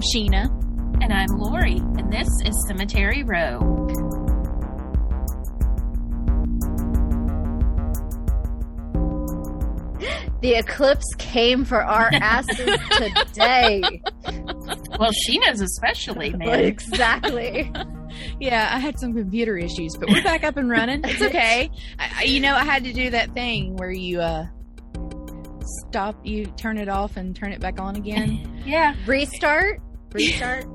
I'm Sheena. And I'm Lori, and this is Cemetery Row. The eclipse came for our asses today. Well, Sheena's especially, man. exactly. Yeah, I had some computer issues, but we're back up and running. It's okay. I, you know, I had to do that thing where you uh stop, you turn it off and turn it back on again. Yeah. Restart. Restart.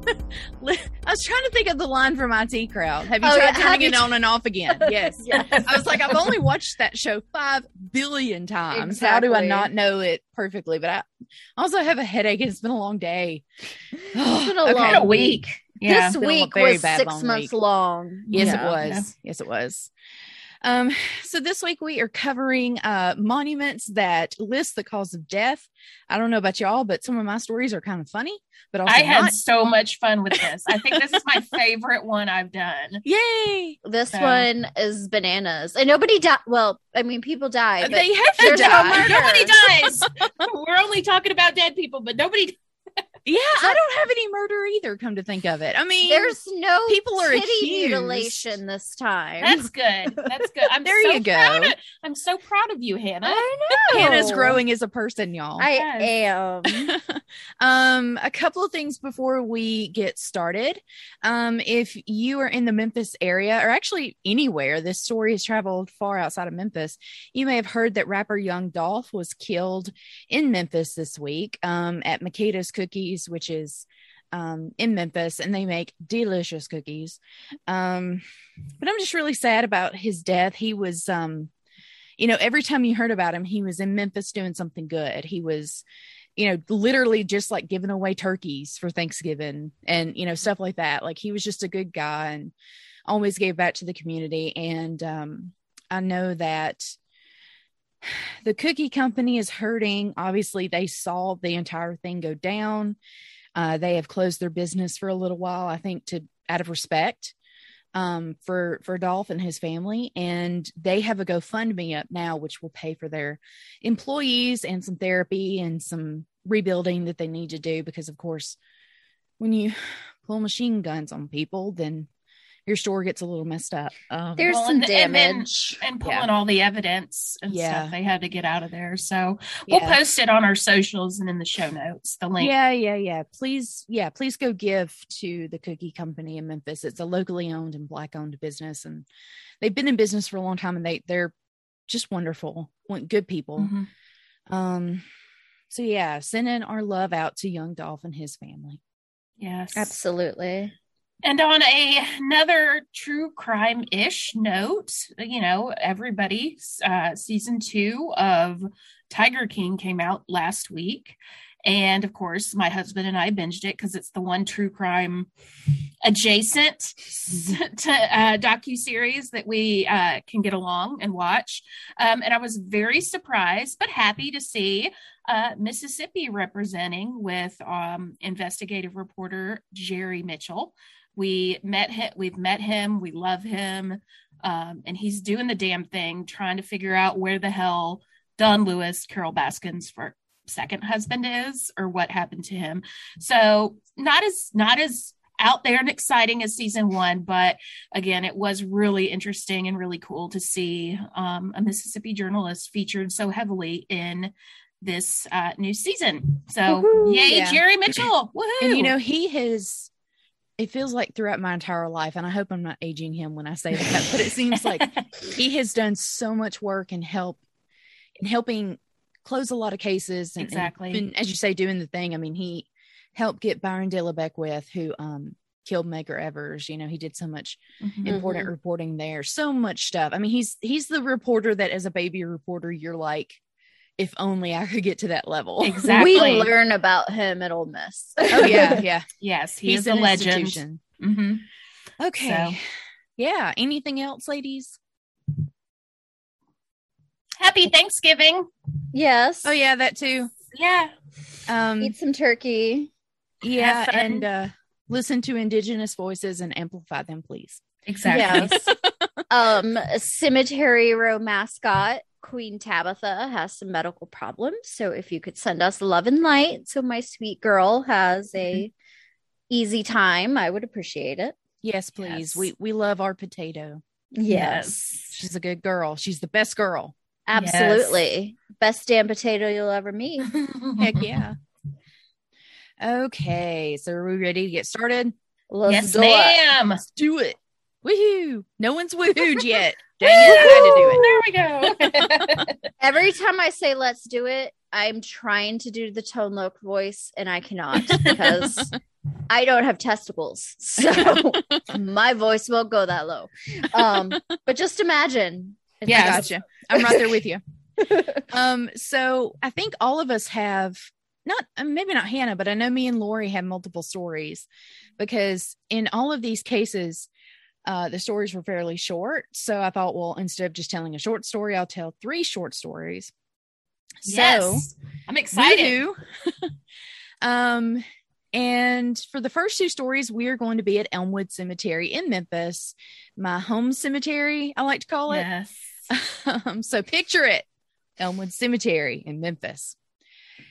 Li- I was trying to think of the line from IT Crowd. Have you Oh, tried yeah, turning you it tr- on and off again? Yes. Yes. I was like, I've only watched that show five billion times. How do I not know it perfectly? But I also have a headache it's been a long day. It's been a Okay. long a week. Yeah. this week was six months week. long. Yes, Yeah. it was. Yes, it was. Um, so this week we are covering uh monuments that list the cause of death. I don't know about y'all, but some of my stories are kind of funny, but also I had not. so much fun with this. I think this is my favorite one I've done. Yay! This So- one is bananas, and nobody died. Well, I mean, people died. They have to there's no die. Nobody dies. We're only talking about dead people, but nobody. Yeah, I don't have any murder either. Come to think of it, I mean, There's no people are titty accused. mutilation this time. That's good. That's good. I'm There so you go. Proud of, I'm so proud of you, Hannah. I know. Hannah's growing as a person, y'all. I Yes. am. um, a couple of things before we get started. Um, if you are in the Memphis area, or actually anywhere, this story has traveled far outside of Memphis. You may have heard that rapper Young Dolph was killed in Memphis this week um, at Makeda's Cookies, which is um, in Memphis, and they make delicious cookies. Um, but I'm just really sad about his death. He was, um, you know, every time you heard about him, he was in Memphis doing something good. He was you know, literally just like giving away turkeys for Thanksgiving and, you know, stuff like that. Like he was just a good guy and always gave back to the community. And um, I know that the cookie company is hurting. Obviously, they saw the entire thing go down. Uh, they have closed their business for a little while, I think, to out of respect um, for for Dolph and his family, and they have a GoFundMe up now, which will pay for their employees and some therapy and some rebuilding that they need to do because of course when you pull machine guns on people then your store gets a little messed up um, There's Well, some and- and damage. And Yeah. pulling all the evidence and Yeah. stuff they had to get out of there. So we'll yeah. post it on our socials and in the show notes. The link. yeah yeah yeah please yeah please go give to the cookie company in memphis it's a locally owned and black owned business and they've been in business for a long time and they they're just wonderful good people Mhm. um so yeah sending our love out to young dolph and his family Yes. Absolutely. And on a, another true crime ish note, you know, everybody, uh, season two of Tiger King came out last week. And of course, my husband and I binged it because it's the one true crime adjacent to uh, docu series that we uh, can get along and watch. Um, and I was very surprised, but happy to see uh, Mississippi representing with um, investigative reporter Jerry Mitchell. We met him. We've met him. We love him, um, and he's doing the damn thing, trying to figure out where the hell Don Lewis, Carole Baskin's for second husband is, or what happened to him. So not as not as out there and exciting as season one, but again, it was really interesting and really cool to see um, a Mississippi journalist featured so heavily in this uh, new season. So Woohoo. yay, Yeah. Jerry Mitchell! Woohoo! and you know he has it feels like throughout my entire life and i hope i'm not aging him when i say that but it seems like he has done so much work and help in helping close a lot of cases and, and Exactly. been, as you say doing the thing i mean he helped get byron De La Beckwith, who um killed Medgar Evers. You know, he did so much Mhm. important reporting there, so much stuff. I mean, he's he's the reporter that as a baby reporter, you're like, if only I could get to that level. Exactly. We learn about him at Ole Miss. oh yeah, yeah. Yes, he He's is a legend. institution. Mhm. Okay. So. Yeah. Anything else, ladies? Happy Thanksgiving. yes. Oh yeah, that too. Yeah. Um Eat some turkey. yeah, and uh listen to indigenous voices and amplify them, please. Exactly. Yes. um, Cemetery Row mascot Queen Tabitha has some medical problems. So if you could send us love and light, so my sweet girl has a mm-hmm. easy time, I would appreciate it. Yes, please. Yes. We we love our potato. Yes. She's a good girl. She's the best girl. Absolutely. Best damn potato you'll ever meet. Heck yeah. Okay, so are we ready to get started? Let's yes, do it. ma'am. Let's do it. Woohoo! No one's woohooed yet. Dang it, I had to do it. There we go. Every time I say let's do it, I'm trying to do the tone loc voice and I cannot because I don't have testicles. So my voice won't go that low. Um, but just imagine. I Yes. gotcha. I'm right there with you. Um, so I think all of us have not maybe not Hannah, but I know me and Lori have multiple stories because in all of these cases, uh, the stories were fairly short. So I thought, well, instead of just telling a short story, I'll tell three short stories. So yes. I'm excited. Um, and for the first two stories, we are going to be at Elmwood Cemetery in Memphis, my home cemetery, I like to call it. Yes. um, so picture it Elmwood Cemetery in Memphis.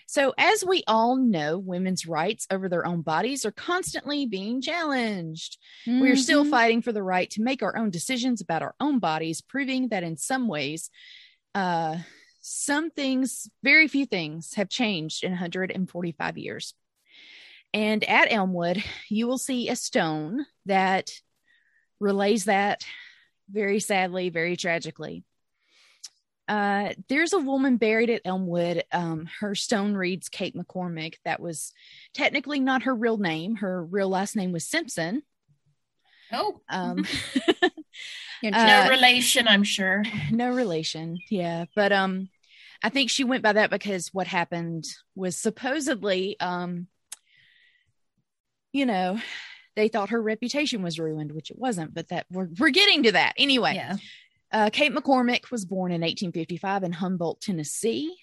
So, as we all know, women's rights over their own bodies are constantly being challenged. We are still Mhm. fighting for the right to make our own decisions about our own bodies, proving that in some ways, uh, some things, very few things, have changed in 145 years. And at Elmwood, you will see a stone that relays that very sadly, very tragically. Uh, there's a woman buried at Elmwood. Um, her stone reads Kate McCormick. That was technically not her real name. Her real last name was Simpson. Oh, Um, Uh, no relation, I'm sure. no relation yeah but um i think she went by that because what happened was supposedly um you know they thought her reputation was ruined which it wasn't but that we're, we're getting to that anyway Yeah. Uh, kate mccormick was born in 1855 in humboldt tennessee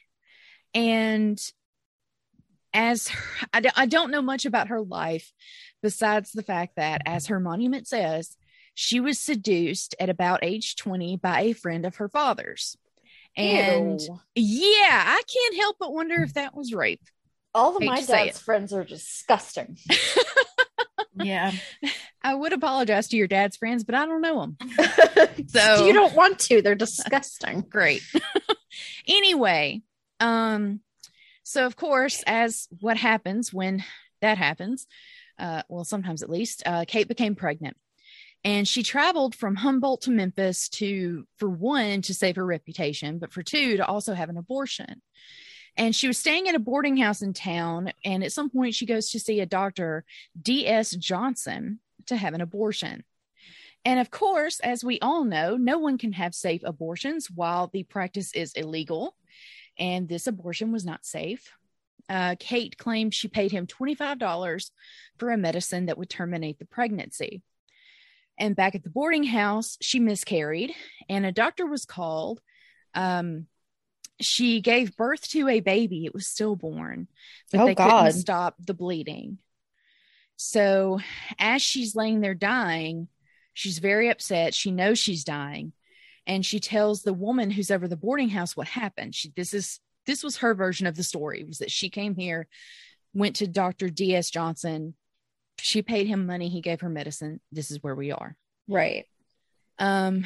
and as her, I, d- I don't know much about her life besides the fact that as her monument says she was seduced at about age 20 by a friend of her father's. And Ew. yeah, I can't help but wonder if that was rape. all of hate my dad's friends are disgusting. Yeah. I would apologize to your dad's friends, but I don't know them. So- you don't want to. They're disgusting. Great. anyway, um, so of course, as what happens when that happens, uh, well, sometimes at least, uh, Kate became pregnant. And she traveled from Humboldt to Memphis to, for one, to save her reputation, but for two, to also have an abortion. And she was staying at a boarding house in town. And at some point, she goes to see a doctor, D.S. Johnson, to have an abortion. And of course, as we all know, no one can have safe abortions while the practice is illegal. And this abortion was not safe. Uh, Kate claimed she paid him $25 for a medicine that would terminate the pregnancy. And back at the boarding house, she miscarried, and a doctor was called. Um, she gave birth to a baby; it was stillborn, but Oh, they God. couldn't stop the bleeding. So, as she's laying there dying, she's very upset. She knows she's dying, and she tells the woman who's over the boarding house what happened. She this is this was her version of the story was that she came here, went to Dr. D.S. Johnson. She paid him money. He gave her medicine. This is where we are. Right. Um,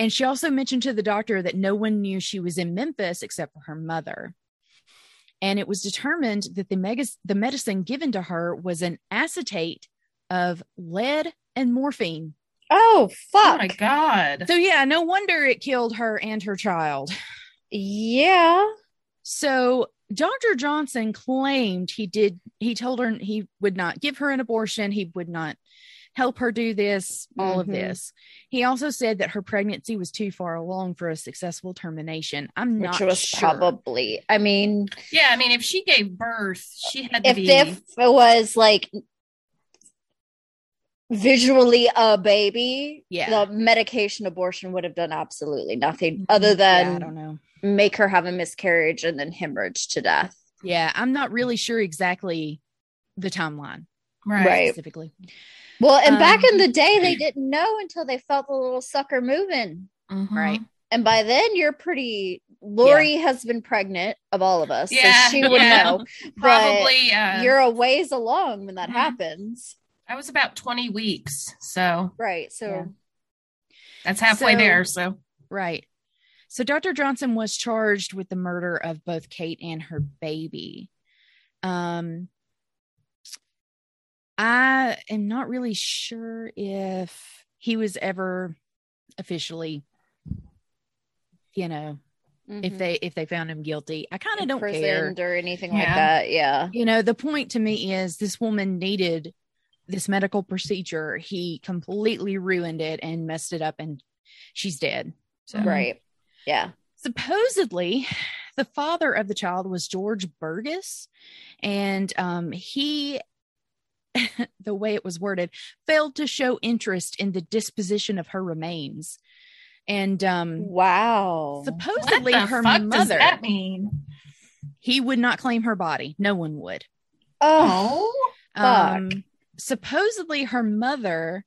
and she also mentioned to the doctor that no one knew she was in Memphis except for her mother. And it was determined that the, megas- the medicine given to her was an acetate of lead and morphine. Oh, oh fuck. Oh my God. So, yeah, no wonder it killed her and her child. yeah. So Dr. Johnson claimed he did, he told her he would not give her an abortion, he would not help her do this, all of Mhm. this. He also said that her pregnancy was too far along for a successful termination. I'm Which not was sure. probably. I mean, Yeah, I mean, if she gave birth, she had to if be. if it was like visually a baby, Yeah. the medication abortion would have done absolutely nothing Mhm. other Yeah, I don't know. make her have a miscarriage and then hemorrhage to death. Yeah, I'm not really sure exactly the timeline right. Right. specifically. Well, and back Um, in the day, they didn't know until they felt the little sucker moving. Mhm. Right. And by then, you're pretty Lori has been pregnant of all of us, Yeah, so she would yeah. know. But Probably. Uh, you're a ways along when that Mhm. happens, I was about 20 weeks. So right? So Yeah. that's halfway So- there. So Right. So Dr. Johnson was charged with the murder of both Kate and her baby. Um I am not really sure if he was ever officially you know, if mhm. they if they found him guilty. I kind of don't care. or anything like that. Yeah. You know, the point to me is this woman needed this medical procedure. He completely ruined it and messed it up and she's dead. So Right. Yeah. supposedly the father of the child was george burgess and um, he the way it was worded failed to show interest in the disposition of her remains and um, Wow. what supposedly the her fuck does mother that mean? he would not claim her body no one would oh. Oh, Fuck. um, supposedly her mother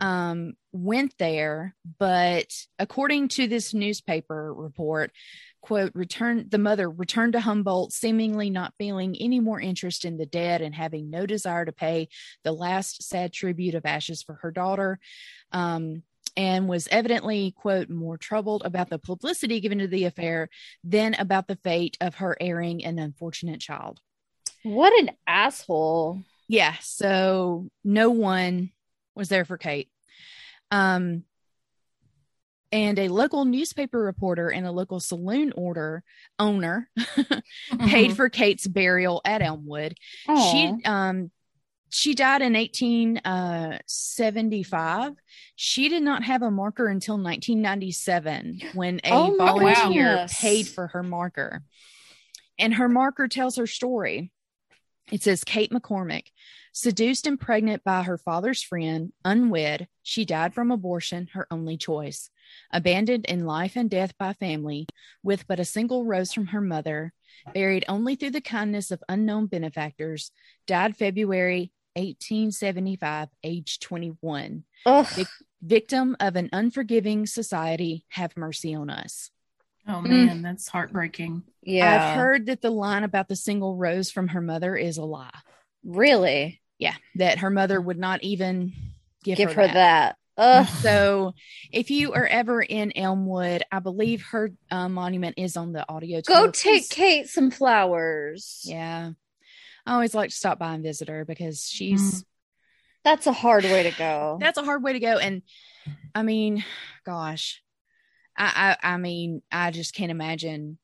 um, went there, but according to this newspaper report, quote, returned the mother returned to Humboldt, seemingly not feeling any more interest in the dead and having no desire to pay the last sad tribute of ashes for her daughter. Um, and was evidently, quote, more troubled about the publicity given to the affair than about the fate of her erring and unfortunate child. What an asshole. Yeah, so no one was there for Kate. Um and a local newspaper reporter and a local saloon order owner Mm-hmm. paid for Kate's burial at Elmwood. Aw. She um she died in 1875. She did not have a marker until 1997 when a Oh volunteer paid for her marker. And her marker tells her story. It says Kate McCormick, seduced and pregnant by her father's friend, unwed, she died from abortion, her only choice. Abandoned in life and death by family, with but a single rose from her mother, buried only through the kindness of unknown benefactors, died February 1875, age 21. Ugh. Victim of an unforgiving society, have mercy on us. oh mm. man, that's heartbreaking. Yeah. I've heard that the line about the single rose from her mother is a lie. Really? Yeah, that her mother would not even give, Give her that. Ugh. So, if you are ever in Elmwood, I believe her uh, monument is on the audio. Go take Kate some flowers. Yeah, I always like to stop by and visit her because she's That's a hard way to go. that's a hard way to go. And I mean, gosh, I, I I mean, I just can't imagine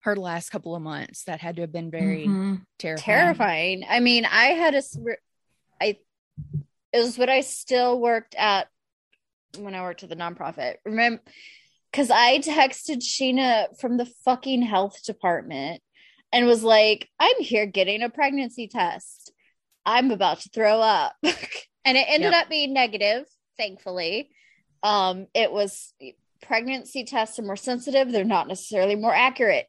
her last couple of months. That had to have been very Mhm. terrifying. terrifying. I mean, I had a. I. it was when I still worked at, when I worked at the nonprofit. Remember, because I texted Sheena from the fucking health department and was like, I'm here getting a pregnancy test. I'm about to throw up. and it ended Yep. up being negative, thankfully. Um, it was pregnancy tests are more sensitive, they're not necessarily more accurate.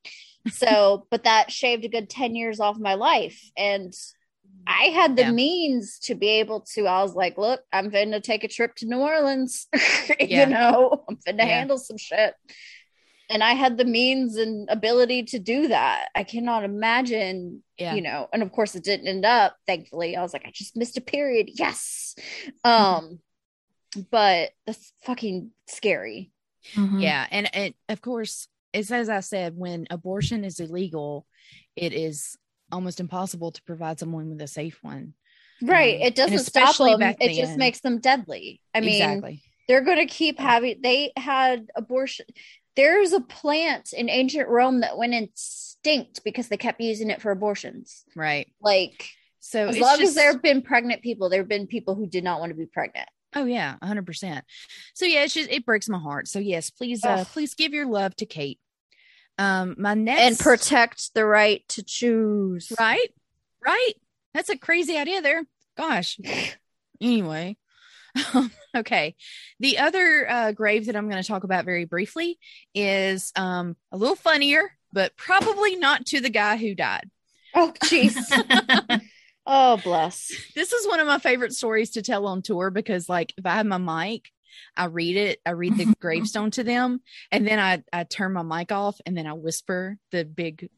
So, but that shaved a good 10 years off my life. And I had the Yeah. means to be able to, I was like, look, I'm finna take a trip to New Orleans. Yeah. you know, I'm finna Yeah. handle some shit. And I had the means and ability to do that. I cannot imagine, Yeah. you know, and of course it didn't end up, thankfully. I was like, I just missed a period. Yes. Um, but that's fucking scary. Mhm. Yeah, and it, of course, it's as I said, when abortion is illegal, it is almost impossible to provide someone with a safe one. Right. Um, it doesn't stop them. It just makes them deadly. I mean, exactly. they're going to keep having they had abortion there's a plant in ancient rome that went extinct because they kept using it for abortions Right. like So as long as there have been pregnant people there have been people who did not want to be pregnant Oh yeah, hundred percent. So yeah, it's just it breaks my heart. So yes, please, uh, Ugh. please give your love to Kate. Um, my next and protect the right to choose right, right. That's a crazy idea there. Gosh. anyway, okay. The other uh, grave that I'm going to talk about very briefly is um a little funnier, but probably not to the guy who died. oh jeez oh bless this is one of my favorite stories to tell on tour because like if I had my mic, I read it, I read the gravestone to them, and then I I turn my mic off and then I whisper the big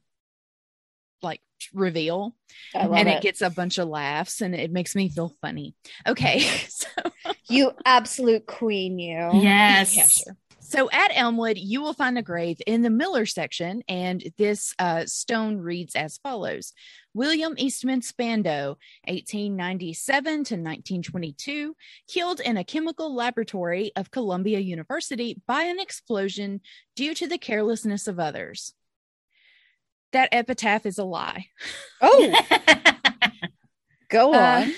like reveal and it. it gets a bunch of laughs and it makes me feel funny. Okay. So you absolute queen, you. Yes. Yeah, sure. So at Elmwood, you will find a grave in the Miller section, and this uh, stone reads as follows William Eastman Spando, 1897 to 1922, killed in a chemical laboratory of Columbia University by an explosion due to the carelessness of others. That epitaph is a lie. Oh, go Uh, on.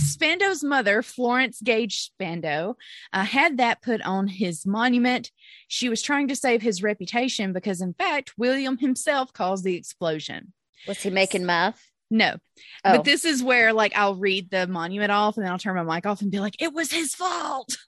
Spando's mother, Florence Gage Spando, uh, had that put on his monument. She was trying to save his reputation because, in fact, William himself caused the explosion. Was he making meth? No, Oh, but this is where, like, I'll read the monument off and then I'll turn my mic off and be like, it was his fault.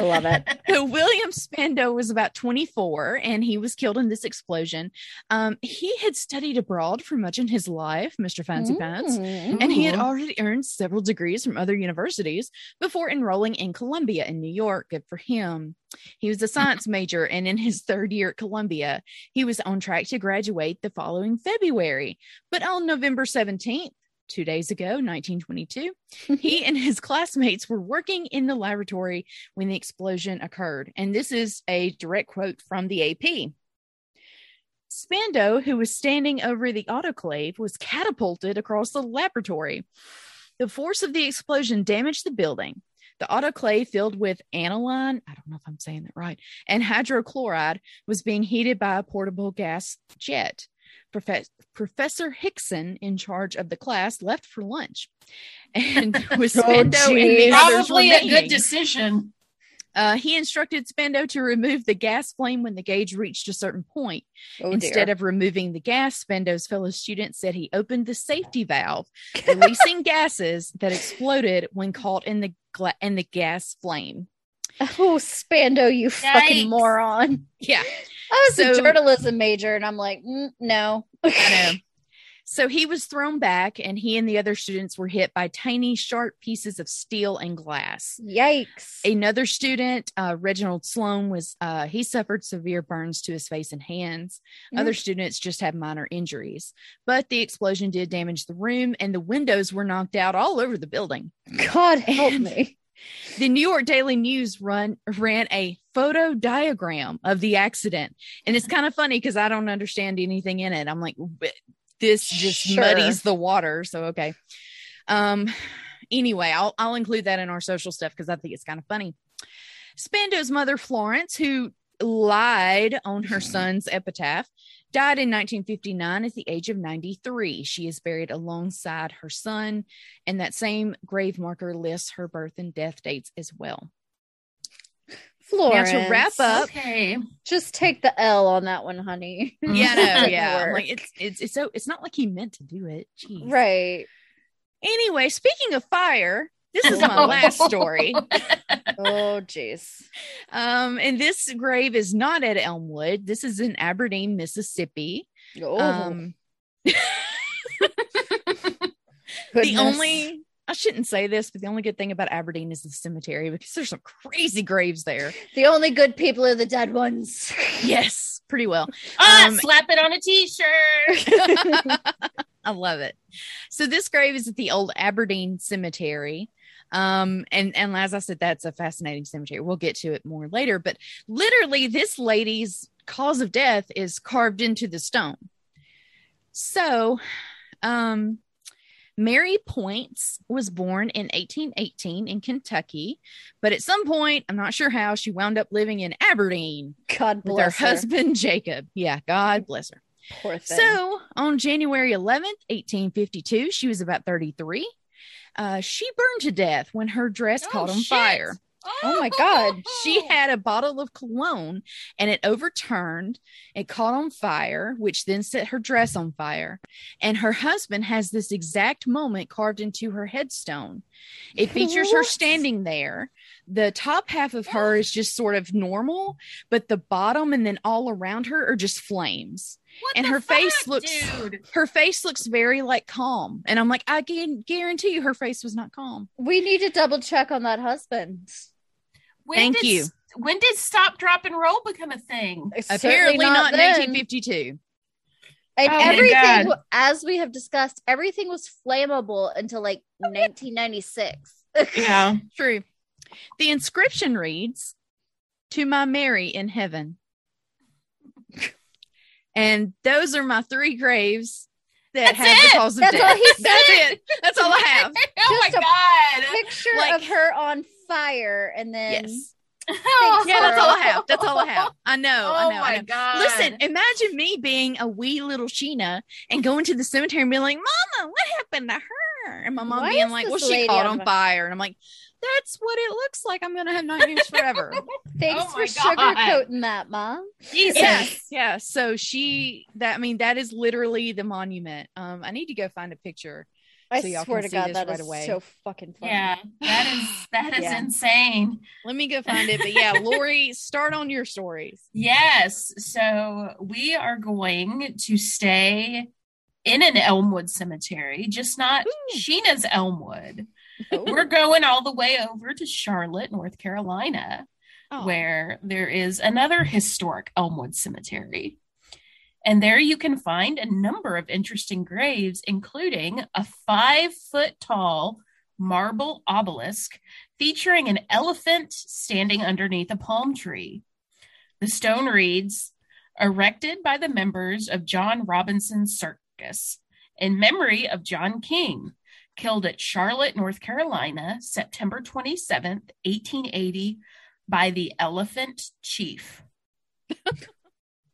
I love it. So William Spando was about 24 and he was killed in this explosion. Um, he had studied abroad for much in his life, Mr. Fancy Pants. Mm. and he had already earned several degrees from other universities before enrolling in Columbia in New York. Good for him. He was a science major, and in his third year at Columbia, he was on track to graduate the following February. But on November 17th, two days ago, 1922, he and his classmates were working in the laboratory when the explosion occurred. And this is a direct quote from the AP. Spando, who was standing over the autoclave, was catapulted across the laboratory. The force of the explosion damaged the building. The autoclave, filled with aniline, I don't know if I'm saying that right, and hydrochloride, was being heated by a portable gas jet. Profe- Professor Hickson, in charge of the class, left for lunch. And with Oh, Spando and the others Probably a good decision. uh, he instructed Spando to remove the gas flame when the gauge reached a certain point. Oh, Instead dear. of removing the gas, Spando's fellow student said he opened the safety valve, releasing gases that exploded when caught in the gla- in the gas flame. oh, Spando, you fucking moron. Yeah, I was a journalism major, and I'm like, mm, no. I know. So he was thrown back, and he and the other students were hit by tiny, sharp pieces of steel and glass. Yikes. Another student, uh, Reginald Sloan, was uh, he suffered severe burns to his face and hands. Other students just had minor injuries, but the explosion did damage the room, and the windows were knocked out all over the building. God help And- me. The New York Daily News run ran a photo diagram of the accident, and it's kind of funny because I don't understand anything in it. I'm like, this just Sure. muddies the water. So okay. Um. Anyway, I'll I'll include that in our social stuff because I think it's kind of funny. Spando's mother, Florence, who lied on her son's epitaph, died in 1959 at the age of 93. She is buried alongside her son, and that same grave marker lists her birth and death dates as well. Florence. Now, to wrap up, Okay. Just take the L on that one, honey. yeah, no, yeah, like it's it's it's so it's not like he meant to do it. Jeez. Right. Anyway, speaking of fire, this is my last story. Oh, jeez. Um, and this grave is not at Elmwood. This is in Aberdeen, Mississippi. Oh, Um, the only I shouldn't say this, but the only good thing about Aberdeen is the cemetery because there's some crazy graves there. the only good people are the dead ones. Yes, pretty well. Ah, Um, slap it on a t-shirt. I love it. So this grave is at the old Aberdeen Cemetery. Um, and, and as I said, that's a fascinating cemetery. We'll get to it more later, but literally this lady's cause of death is carved into the stone. So, um, Mary Points was born in 1818 in Kentucky, but at some point, I'm not sure how, she wound up living in Aberdeen God with bless her husband Jacob. Yeah, God bless her. Poor thing. So on January 11th, 1852, she was about 33. Uh, she burned to death when her dress Oh, caught on shit. fire. Oh my God. She oh. had a bottle of cologne and it overturned. It caught on fire, which then set her dress on fire. And her husband has this exact moment carved into her headstone. It features her standing there. The top half of her is just sort of normal, but the bottom and then all around her are just flames What And the her face looks- dude. her face looks very like calm and i'm like i can guarantee you her face was not calm we need to double check on that husband. When Thank did, you. When did stop, drop, and roll become a thing? Apparently Certainly not, in 1952. And Oh my everything, God. as we have discussed, everything was flammable until like 1996. Yeah. True. The inscription reads, "To my Mary in heaven." and those are my three graves that That's have it. the cause of That's death. all he said. That's it. That's all I have. oh Just a my god. Picture Like- of her on fire, and then yes. Oh, Yeah, that's all I have. That's all I have. I know. Oh I know. I my know. god. Listen, imagine me being a wee little Sheena and going to the cemetery and being like, Mama, what happened to her? And my mom Why being like, Well, she caught on on fire. And I'm like, That's what it looks like. I'm going to have nightmares forever. thanks Oh for my God. sugarcoating that, mom. Jesus. yes. Yeah. So she, that, I mean, that is literally the monument. Um, I need to go find a picture. I So y'all swear can to see God, this that is right away. so fucking funny. Yeah, that is that is Yeah. insane. Let me go find it. But yeah, Lori, start on your stories. Yes. So we are going to stay in an Elmwood cemetery, just not Ooh. Sheena's Elmwood. Oh. We're going all the way over to Charlotte, North Carolina, Oh. where there is another historic Elmwood cemetery. And there you can find a number of interesting graves, including a five foot tall marble obelisk featuring an elephant standing underneath a palm tree. The stone reads, erected by the members of John Robinson Circus in memory of John King, killed at Charlotte, North Carolina, September 27th, 1880, by the Elephant Chief.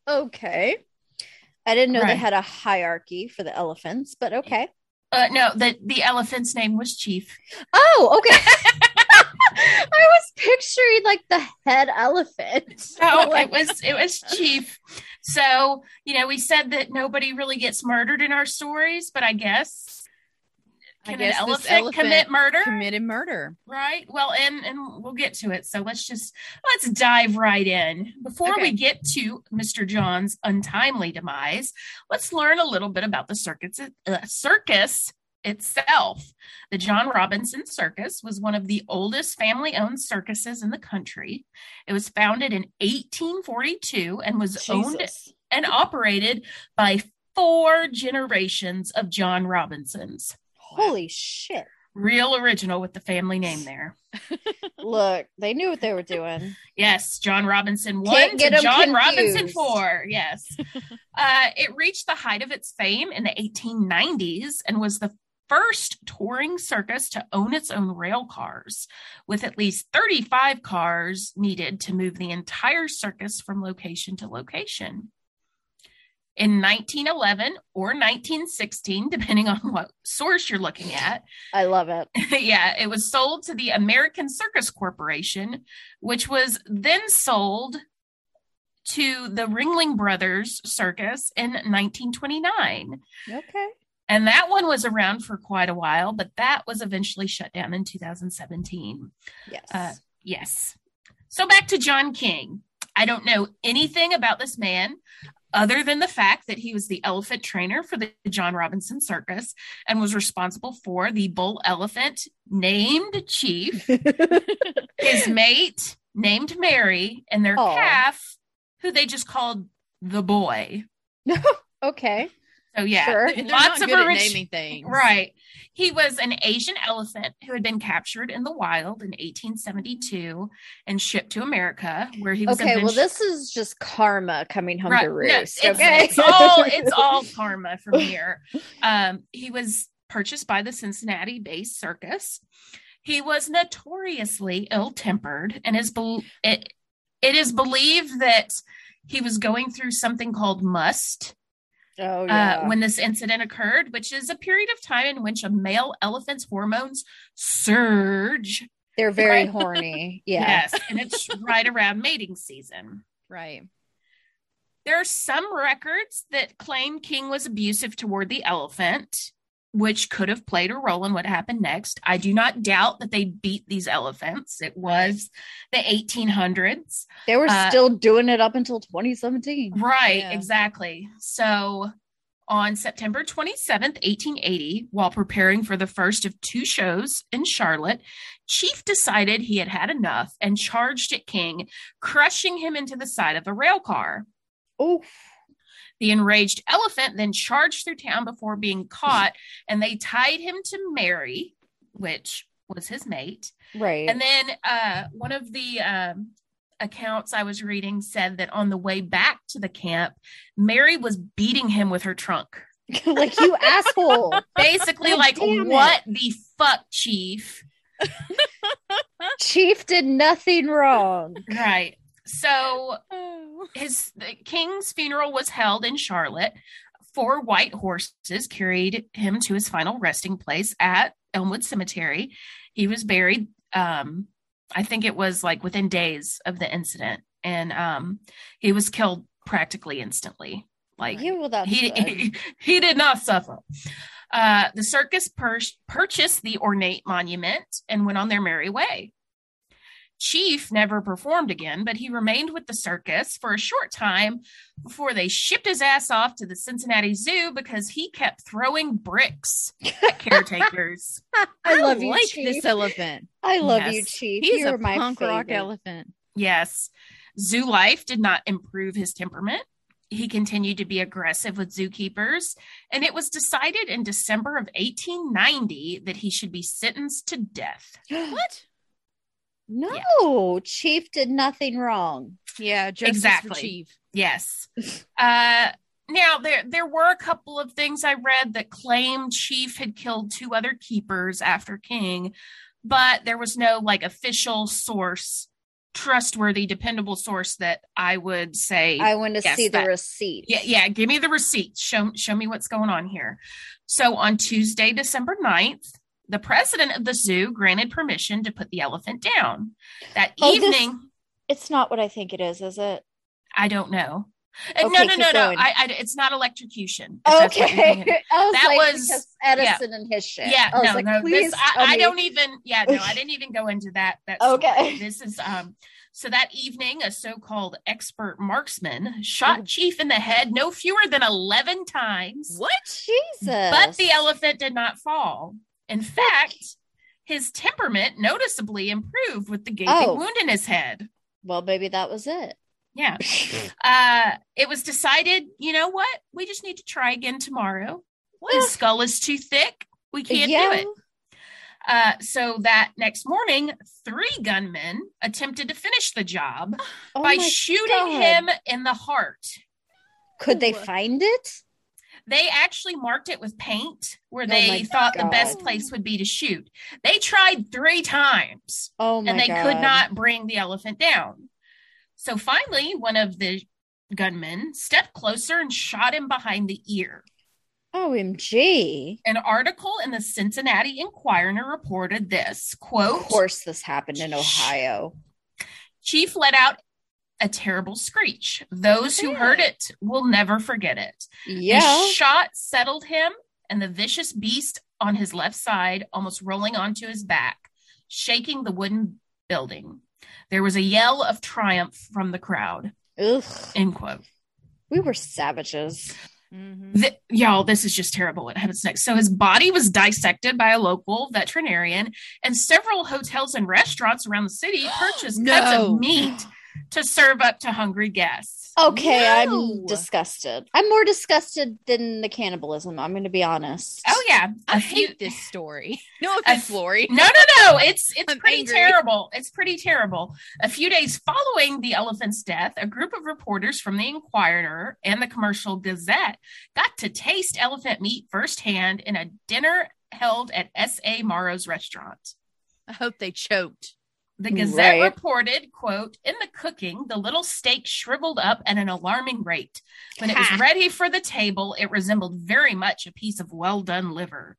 Okay. I didn't know they had a hierarchy for the elephants, but okay. Uh, no, the, the elephant's name was Chief. Oh, okay. I was picturing like the head elephant. No, it was it was Chief. So, you know, we said that nobody really gets murdered in our stories, but I guess can an elephant, elephant commit murder? Committed murder. right? Well and and we'll get to it. So let's just let's dive right in. Before Okay. we get to mr john's untimely demise let's learn a little bit about the circus uh, circus itself. The john robinson circus was one of the oldest family owned circuses in the country. It was founded in 1842 and was owned and operated by four generations of john robinsons Holy shit. real original with the family name there Look, they knew what they were doing. Yes, John Robinson one to John Robinson four. Yes. uh, it reached the height of its fame in the 1890s and was the first touring circus to own its own rail cars, with at least 35 cars needed to move the entire circus from location to location. In 1911 or 1916, depending on what source you're looking at, I love it. yeah, it was sold to the American Circus Corporation, which was then sold to the Ringling Brothers Circus in 1929. Okay. And that one was around for quite a while, but that was eventually shut down in 2017. Yes. Uh, yes. So back to John King. I don't know anything about this man other than the fact that he was the elephant trainer for the John Robinson Circus and was responsible for the bull elephant named Chief, his mate named Mary, and their Aw. calf, who they just called the boy. okay. So yeah, Sure. They're lots not of good at orig- naming things. Right. He was an Asian elephant who had been captured in the wild in 1872 and shipped to America, where he was. Okay. Well, this is just karma coming home Right. to No, roost. it's, okay. it's all it's all karma from here. Um, he was purchased by the Cincinnati-based circus. He was notoriously ill-tempered, and is bel it, it is believed that he was going through something called musth oh yeah. uh, when this incident occurred, which is a period of time in which a male elephant's hormones surge. They're very Right. horny. Yeah. Yes, and it's right around mating season. Right. There are some records that claim King was abusive toward the elephant, which could have played a role in what happened next. I do not doubt that they beat these elephants. It was the 1800s. They were Uh, still doing it up until 2017. Right, Yeah. exactly. So on September 27th, 1880, while preparing for the first of two shows in Charlotte, Chief decided he had had enough and charged at King, crushing him into the side of a rail car. Oh, The enraged elephant then charged through town before being caught, and they tied him to Mary, which was his mate. right. And then uh, one of the um, accounts I was reading said that on the way back to the camp, Mary was beating him with her trunk. like you asshole. Basically, God like, it. what the fuck, Chief? Chief did nothing wrong. Right. So Oh. his the king's funeral was held in Charlotte. Four white horses carried him to his final resting place at Elmwood Cemetery. He was buried. Um, I think it was like within days of the incident, and um, he was killed practically instantly. Like that's he, he he did not suffer. Uh, the circus pur- purchased the ornate monument and went on their merry way. Chief never performed again, but he remained with the circus for a short time before they shipped his ass off to the Cincinnati Zoo because he kept throwing bricks at caretakers. I love you, like Chief. this elephant. I love Yes. you, Chief. He's You're a my punk rock elephant. yes, zoo life did not improve his temperament. He continued to be aggressive with zookeepers, and it was decided in December of 1890 that he should be sentenced to death. What? No, Chief did nothing wrong. Yeah, justice Exactly. for Chief. Yes. Uh, now there there were a couple of things I read that claimed Chief had killed two other keepers after King, but there was no like official source, trustworthy, dependable source that I would say. I want to Yes, see the that- receipt. yeah, yeah, give me the receipt. Show show me what's going on here. So on Tuesday, December 9th, the president of the zoo granted permission to put the elephant down. That Oh, this- evening, It's not what I think it is, is it? I don't know. Uh, Okay, no, no, no, no. I, I, it's not electrocution. if that's what you're thinking. Okay. Was That like, was- Edison and his shit. Yeah, I no, like, no. This I, I don't even. Yeah, no, I didn't even go into that. That story. Okay. This is um. So that evening, a so-called expert marksman shot Oh. Chief in the head no fewer than eleven times. What? Jesus. But the elephant did not fall. In fact, his temperament noticeably improved with the gaping Oh. wound in his head. Well, maybe that was it. Yeah. Uh, it was decided, you know what? We just need to try again tomorrow. His skull is too thick. We can't yeah. do it. Uh, so that next morning, three gunmen attempted to finish the job Oh by shooting God. him in the heart. Could they find it? They actually marked it with paint where Oh they thought the best place would be to shoot. They tried three times Oh my and they God. could not bring the elephant down. So finally, one of the gunmen stepped closer and shot him behind the ear. OMG. An article in the Cincinnati Enquirer reported this quote Of course, this happened in Ohio. Chief let out a terrible screech. Those who heard it will never forget it. Yeah. The shot settled him, and the vicious beast on his left side, almost rolling onto his back, shaking the wooden building. There was a yell of triumph from the crowd. Ugh. End quote. We were savages. Mhm. Th- y'all, this is just terrible. What happens next? So his body was dissected by a local veterinarian, and several hotels and restaurants around the city purchased cuts of meat to serve up to hungry guests. Okay, No. I'm disgusted. I'm more disgusted than the cannibalism. I'm going to be honest. Oh yeah, I few. hate this story. No offense, Lori. No, no, no. It's it's I'm pretty angry. terrible. It's pretty terrible. A few days following the elephant's death, a group of reporters from the Enquirer and the Commercial Gazette got to taste elephant meat firsthand in a dinner held at S.A. Morrow's restaurant. I hope they choked. The Gazette Right. reported, quote, in the cooking, the little steak shriveled up at an alarming rate. When it was ready for the table, it resembled very much a piece of well done liver.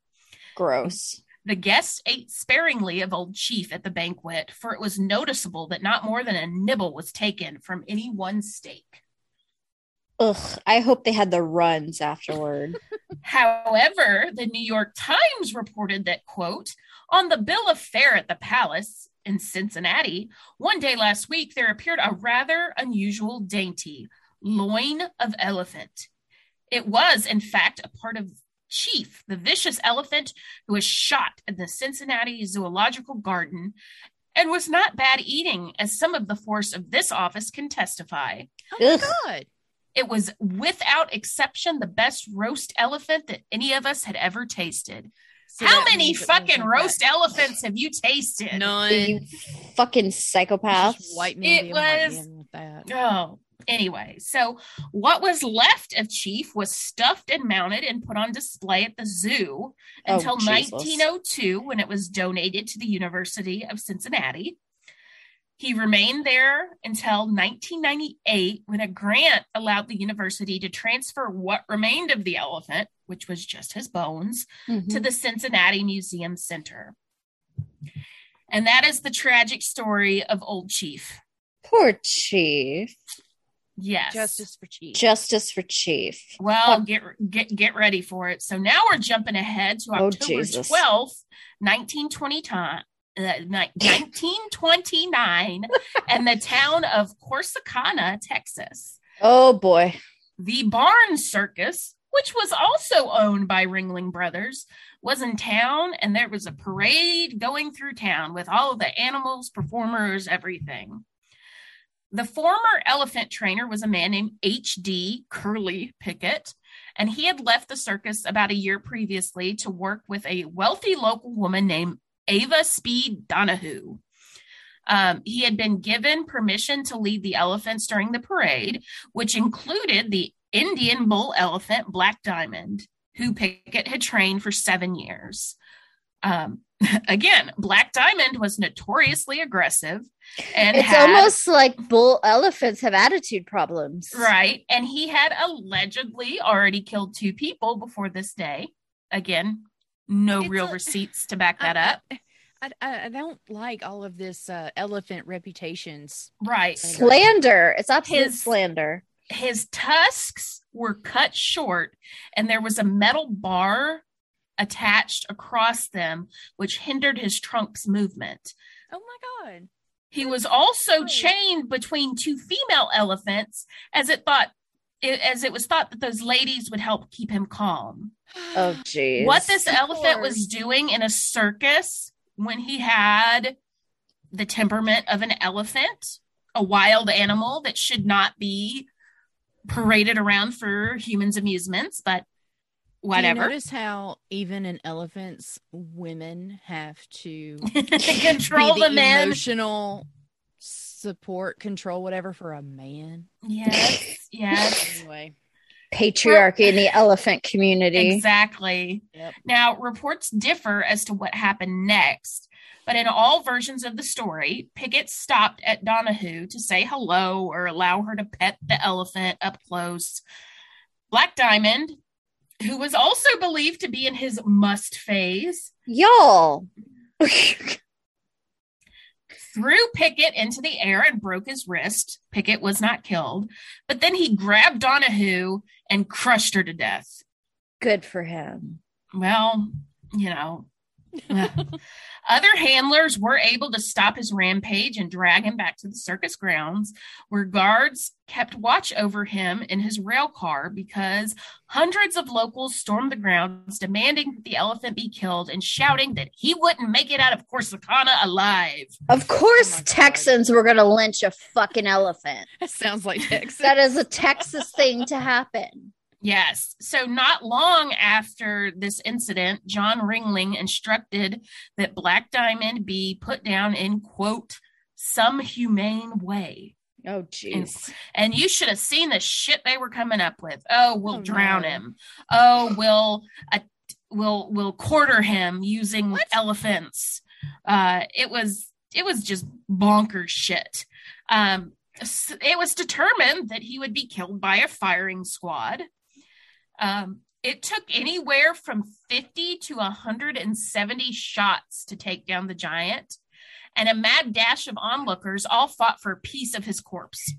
Gross. The guests ate sparingly of Old Chief at the banquet, for it was noticeable that not more than a nibble was taken from any one steak. Ugh. I hope they had the runs afterward. However, the New York Times reported that, quote, on the bill of fare at the palace in Cincinnati, one day last week, there appeared a rather unusual dainty loin of elephant. It was, in fact, a part of Chief, the vicious elephant who was shot in the Cincinnati Zoological Garden and was not bad eating, as some of the force of this office can testify. Oh my god. It was without exception the best roast elephant that any of us had ever tasted. So How many fucking roast that- elephants have you tasted? None. You fucking psychopaths. Just white men It was- men with that. Oh, anyway, so what was left of Chief was stuffed and mounted and put on display at the zoo Oh, until Jesus. 1902 when it was donated to the University of Cincinnati. He remained there until 1998 when a grant allowed the university to transfer what remained of the elephant, which was just his bones, Mhm. to the Cincinnati Museum Center. And that is the tragic story of Old Chief. Poor Chief. Yes. Justice for Chief. Justice for Chief. Well, Fuck. get get get ready for it. So now we're jumping ahead to Oh, October Jesus. twelfth, nineteen twenty time. Uh, ni- 1929 and the town of Corsicana, Texas. Oh boy. The Barnes Circus, which was also owned by Ringling Brothers, was in town and there was a parade going through town with all of the animals, performers, everything. The former elephant trainer was a man named H.D. Curly Pickett, and he had left the circus about a year previously to work with a wealthy local woman named Ava Speed Donahue. Um, he had been given permission to lead the elephants during the parade, which included the Indian bull elephant Black Diamond, who Pickett had trained for seven years. Um, again, Black Diamond was notoriously aggressive and It's had- almost like bull elephants have attitude problems. right. And he had allegedly already killed two people before this day. Again, no It's real a- receipts to back that I- up. I, I, I don't like all of this uh, elephant reputations. Right. Slander. It's absolute His- slander. his tusks were cut short and there was a metal bar attached across them which hindered his trunk's movement Oh my god. he was also chained between two female elephants as it thought it, as it was thought that those ladies would help keep him calm Oh jeez. what this of elephant was doing in a circus when he had the temperament of an elephant, a wild animal that should not be paraded around for humans' amusements, but Do you whatever. notice how even in elephants, women have to Control be the men. emotional support, control, whatever for a man. Yes, yes. Anyway, patriarchy in the elephant community? Exactly. Yep. Now, reports differ as to what happened next, but in all versions of the story, Pickett stopped at Donahue to say hello or allow her to pet the elephant up close. Black Diamond, who was also believed to be in his musth phase, Y'all. threw Pickett into the air and broke his wrist. Pickett was not killed, but then he grabbed Donahue and crushed her to death. Good for him. Well, you know. Other handlers were able to stop his rampage and drag him back to the circus grounds, where guards kept watch over him in his rail car because hundreds of locals stormed the grounds, demanding that the elephant be killed and shouting that he wouldn't make it out of Corsicana alive. Of course, Oh. Texans were going to lynch a fucking elephant. that sounds like Texas. That is a Texas thing to happen. Yes. So, not long after this incident, John Ringling instructed that Black Diamond be put down in, quote, some humane way. Oh, jeez. And you should have seen the shit they were coming up with. Oh, we'll Oh, drown no. him. Oh, we'll, uh, we'll, we'll quarter him using What? elephants. Uh, it was, it was just bonkers shit. Um, it was determined that he would be killed by a firing squad. Um, it took anywhere from 50 to 170 shots to take down the giant, and a mad dash of onlookers all fought for a piece of his corpse.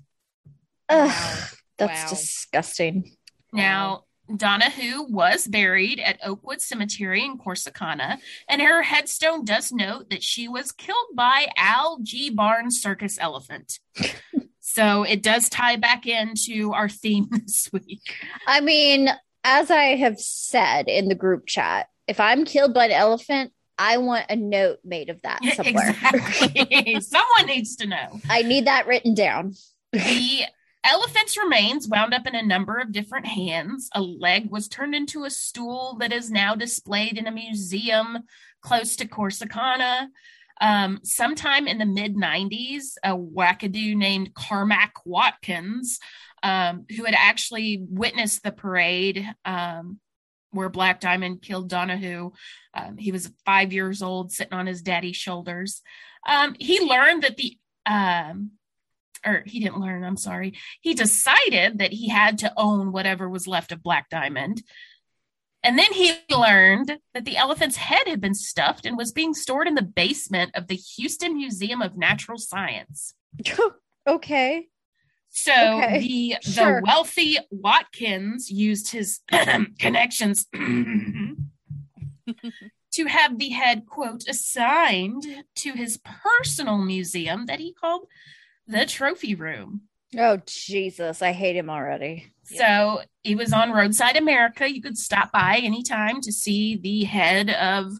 Ugh, that's Wow. disgusting. Now, Donahue was buried at Oakwood Cemetery in Corsicana, and her headstone does note that she was killed by Al G. Barnes Circus Elephant. so it does tie back into our theme this week. I mean, as I have said in the group chat, if I'm killed by an elephant, I want a note made of that somewhere. Exactly. Someone needs to know. I need that written down. The elephant's remains wound up in a number of different hands. A leg was turned into a stool that is now displayed in a museum close to Corsicana. Um, sometime in the mid 90s, a wackadoo named Carmack Watkins, um, who had actually witnessed the parade um, where Black Diamond killed Donahue, um, he was five years old, sitting on his daddy's shoulders. Um, he learned that the um, or he didn't learn, I'm sorry. He decided that he had to own whatever was left of Black Diamond. And then he learned that the elephant's head had been stuffed and was being stored in the basement of the Houston Museum of Natural Science. okay. So Okay, the sure. the wealthy Watkins used his connections to have the head quote assigned to his personal museum that he called the trophy room. Oh Jesus, I hate him already. So he was on Roadside America. You could stop by anytime to see the head of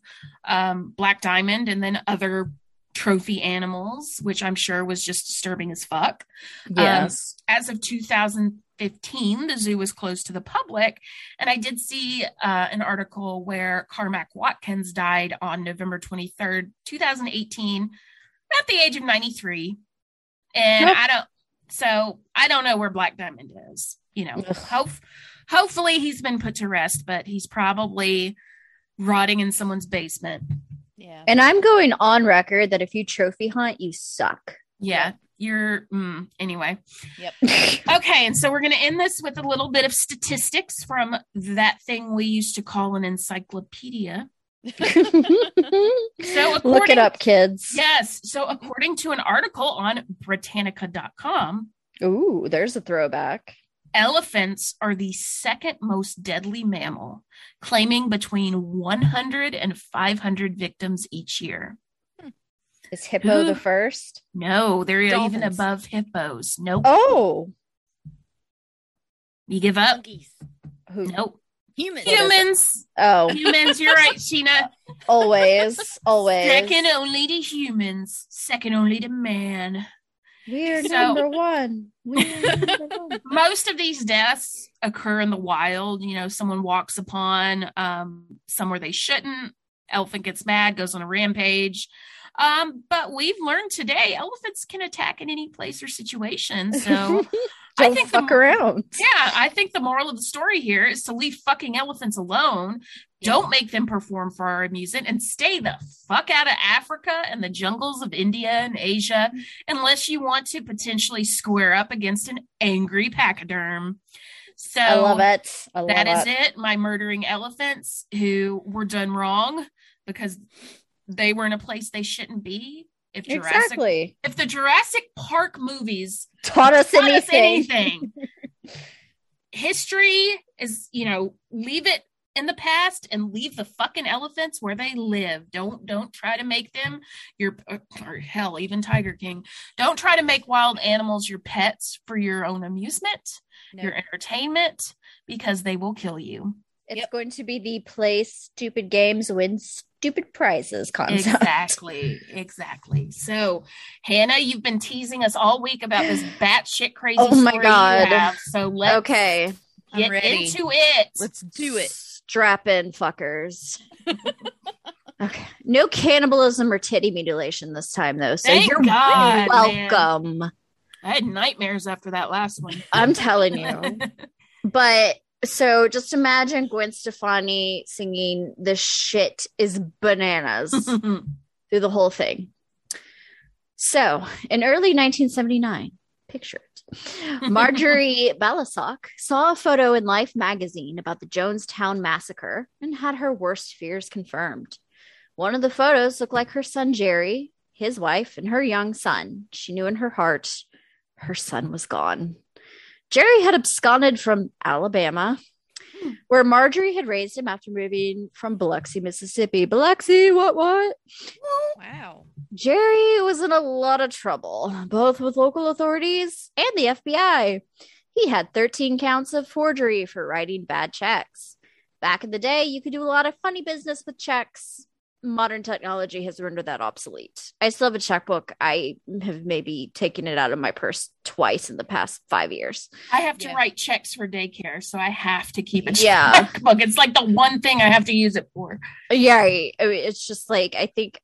um, Black Diamond and then other trophy animals, which I'm sure was just disturbing as fuck. Yes. As of 2015, the zoo was closed to the public. And I did see uh, an article where Carmack Watkins died on November 23rd, 2018, at the age of 93. And Yep. I don't, so I don't know where Black Diamond is. You know, hope, hopefully he's been put to rest, but he's probably rotting in someone's basement. Yeah. and I'm going on record that if you trophy hunt, you suck. Yeah. You're, mm, anyway. Yep. Okay, and so we're going to end this with a little bit of statistics from that thing we used to call an encyclopedia. So, Look it up, kids. Yes, so according to an article on Britannica.com, Ooh, there's a throwback. Elephants are the second most deadly mammal, claiming between 100 and 500 victims each year. Is hippo the first? No, they're even above hippos. Nope. Oh, You give up? Monkeys. who? Nope. Humans. Humans. Oh, Humans, you're right, Sheena. always, always. Second only to humans, second only to man. We're So- number one. We're number one. Most of these deaths occur in the wild. You know, someone walks upon um, somewhere they shouldn't. Elephant gets mad, goes on a rampage. Um, but we've learned today elephants can attack in any place or situation. So, I think the- fuck around. yeah, I think the moral of the story here is to leave fucking elephants alone. Don't make them perform for our amusement and stay the fuck out of Africa and the jungles of India and Asia unless you want to potentially square up against an angry pachyderm. So I love it. I love that is it. it. My murdering elephants who were done wrong because they were in a place they shouldn't be. If Jurassic, Exactly. if the Jurassic Park movies Taught us taught us anything. anything. History is, you know, leave it in the past and leave the fucking elephants where they live. Don't don't try to make them your or hell, even Tiger King. Don't try to make wild animals your pets for your own amusement, No. your entertainment, because they will kill you. It's Yep. going to be the play stupid games, win stupid prizes concept. Exactly, exactly. So, Hannah, you've been teasing us all week about this batshit crazy. Oh my God. Have. So let's Okay. Get into it. Let's do it. Strap in, fuckers. okay. No cannibalism or titty mutilation this time, though. So Thank you're God, welcome. I had nightmares after that last one. I'm telling you. But so just imagine Gwen Stefani singing "The shit is bananas" through the whole thing. So in early 1979, picture it. Marjorie Balisok saw a photo in Life magazine about the Jonestown massacre and had her worst fears confirmed. One of the photos looked like her son Jerry, his wife, and her young son. She knew in her heart her son was gone. Jerry had absconded from Alabama, where Marjorie had raised him after moving from Biloxi, Mississippi. Biloxi, what, what? Wow. Jerry was in a lot of trouble, both with local authorities and the FBI. He had 13 counts of forgery for writing bad checks. Back in the day, you could do a lot of funny business with checks. Modern technology has rendered that obsolete. I still have a checkbook. I have maybe taken it out of my purse twice in the past five years. I have to Yeah. write checks for daycare, so I have to keep a Yeah. checkbook. It's like the one thing I have to use it for. Yeah, I I mean, it's just like I think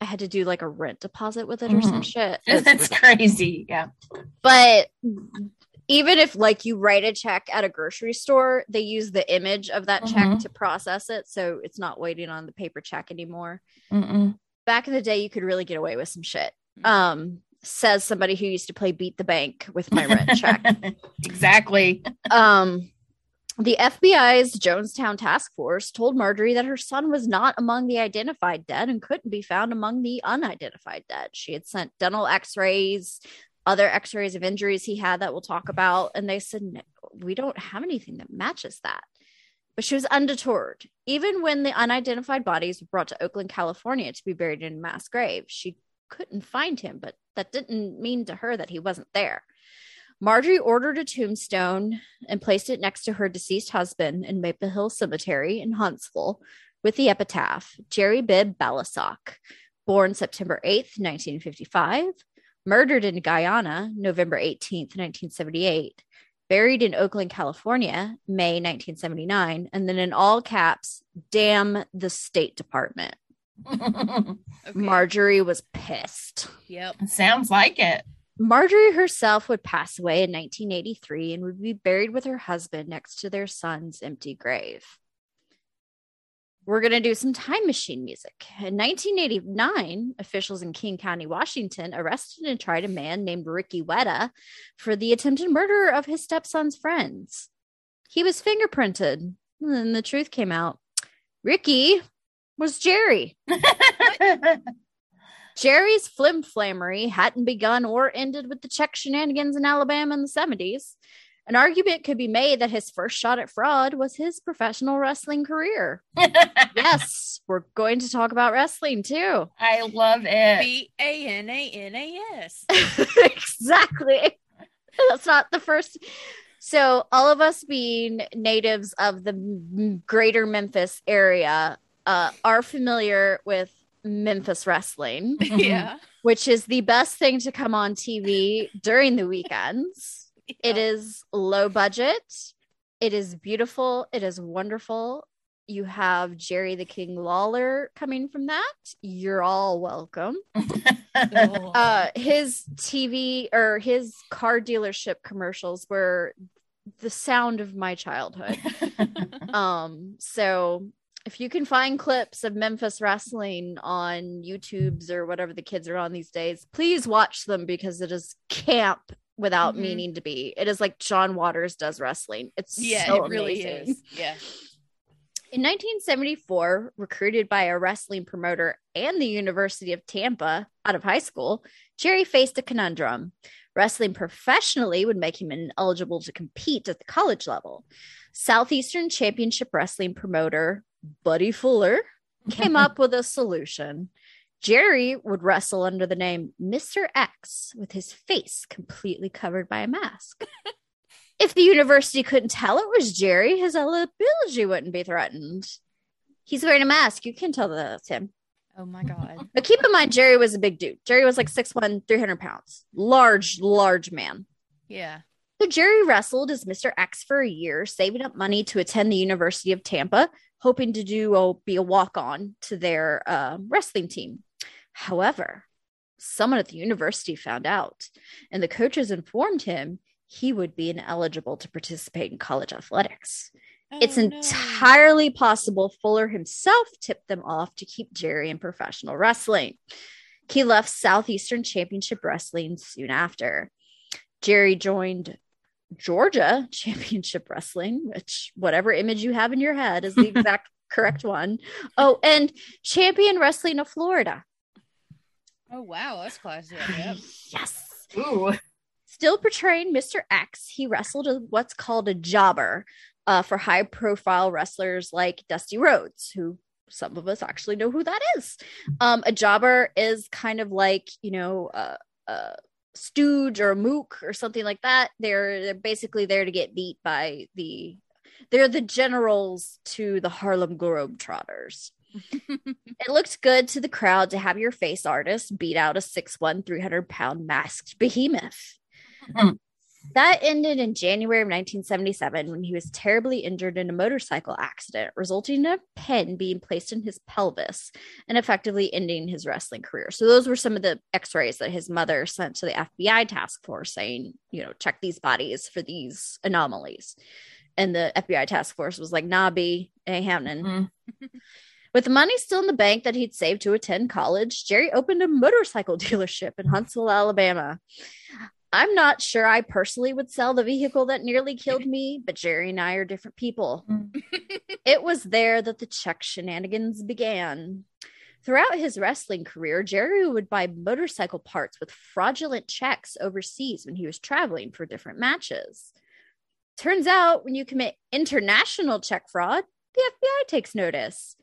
I had to do like a rent deposit with it or some Mhm. shit. It's, It's crazy. Yeah. but even if like you write a check at a grocery store they use the image of that check Mhm. to process it so it's not waiting on the paper check anymore Mm-mm. back in the day you could really get away with some shit Mhm. um says somebody who used to play beat the bank with my rent check exactly. um the FBI's Jonestown task force told Marjorie that her son was not among the identified dead and couldn't be found among the unidentified dead. She had sent dental x-rays, other x-rays of injuries he had that we'll talk about, and they said "No, we don't have anything that matches that. But she was undeterred. Even when the unidentified bodies were brought to Oakland, California to be buried in a mass grave, she couldn't find him, but that didn't mean to her that he wasn't there. Marjorie ordered a tombstone and placed it next to her deceased husband in Maple Hill Cemetery in Huntsville with the epitaph Jerry Bibb Balisok, born September 8th, 1955, murdered in Guyana November 18th, 1978, buried in Oakland, California, May 1979, and then in all caps, damn the State Department. Okay. Marjorie was pissed. Yep. Sounds like it. Marjorie herself would pass away in 1983 and would be buried with her husband next to their son's empty grave. We're going to do some time machine music. In 1989, officials in King County, Washington arrested and tried a man named Ricky Wetta for the attempted murder of his stepson's friends. He was fingerprinted, and the truth came out. Ricky was Jerry. Jerry's flim flammery hadn't begun or ended with the check shenanigans in Alabama in the 70s. An argument could be made that his first shot at fraud was his professional wrestling career. yes, we're going to talk about wrestling too. I love it. B A N A N A S. exactly. That's not the first. So, all of us being natives of the greater Memphis area uh, are familiar with Memphis wrestling. Yeah. which is the best thing to come on TV during the weekends. It is low budget. It is beautiful. It is wonderful. You have Jerry the King Lawler coming from that. You're all welcome. Uh, his TV or his car dealership commercials were the sound of my childhood. Um, so if you can find clips of Memphis wrestling on YouTube's or whatever the kids are on these days, please watch them because it is camp without Mhm. meaning to be. It is like John Waters does wrestling. It's yeah, so it really amazing. is. Yeah. In 1974, recruited by a wrestling promoter and the University of Tampa out of high school, Jerry faced a conundrum. Wrestling professionally would make him ineligible to compete at the college level. Southeastern Championship Wrestling promoter Buddy Fuller came up with a solution. Jerry would wrestle under the name Mr. X with his face completely covered by a mask. if the university couldn't tell it was Jerry, his eligibility wouldn't be threatened. He's wearing a mask. You can tell that that's him. Oh my God. But keep in mind, Jerry was a big dude. Jerry was like 6'1, 300 pounds. Large, large man. Yeah. So Jerry wrestled as Mr. X for a year, saving up money to attend the University of Tampa, hoping to do a, be a walk on to their uh, wrestling team. However, someone at the university found out, and the coaches informed him he would be ineligible to participate in college athletics. it's Oh, no. entirely possible Fuller himself tipped them off to keep Jerry in professional wrestling. He left Southeastern Championship Wrestling soon after. Jerry joined Georgia Championship Wrestling, which, whatever image you have in your head, is the exact correct one. Oh, and Champion Wrestling of Florida. Oh wow, that's classy. Yep. Yes. Ooh. Still portraying Mr. X, he wrestled as what's called a jobber uh, for high profile wrestlers like Dusty Rhodes, who some of us actually know who that is. Um, a jobber is kind of like, you know, uh, uh, stooge or a mook or something like that. They're they're basically there to get beat by the they're the generals to the Harlem Globetrotters. it looked good to the crowd to have your face artist beat out a 6'1, 300 pound masked behemoth. Mm. That ended in January of 1977 when he was terribly injured in a motorcycle accident, resulting in a pin being placed in his pelvis and effectively ending his wrestling career. So, those were some of the x rays that his mother sent to the FBI task force saying, you know, check these bodies for these anomalies. And the FBI task force was like, nah, B, ain't happening. Mm-hmm. With the money still in the bank that he'd saved to attend college, Jerry opened a motorcycle dealership in Huntsville, Alabama. I'm not sure I personally would sell the vehicle that nearly killed me, but Jerry and I are different people. Mm. it was there that the check shenanigans began. Throughout his wrestling career, Jerry would buy motorcycle parts with fraudulent checks overseas when he was traveling for different matches. Turns out, when you commit international check fraud, the FBI takes notice.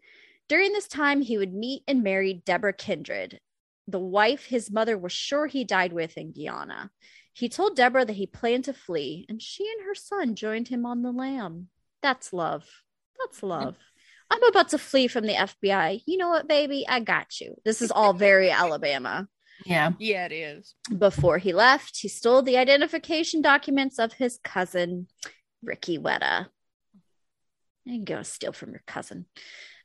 During this time, he would meet and marry Deborah Kindred, the wife his mother was sure he died with in Guyana. He told Deborah that he planned to flee, and she and her son joined him on the lam. That's love. That's love. I'm about to flee from the FBI. You know what, baby? I got you. This is all very Alabama. Yeah. Yeah, it is. Before he left, he stole the identification documents of his cousin, Ricky Wetta. You can go steal from your cousin.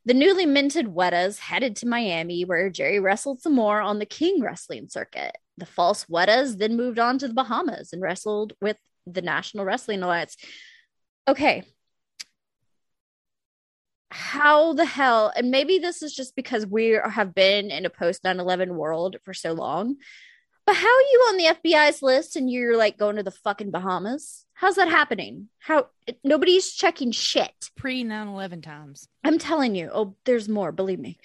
The newly minted Wettas headed to Miami, where Jerry wrestled some more on the King Wrestling Circuit. The false Wettas then moved on to the Bahamas and wrestled with the National Wrestling Alliance. Okay. How the hell, and maybe this is just because we have been in a post 9 11 world for so long, but how are you on the FBI's list and you're like going to the fucking Bahamas? How's that happening? How nobody's checking shit. Pre 9 11 times. I'm telling you. Oh, there's more, believe me.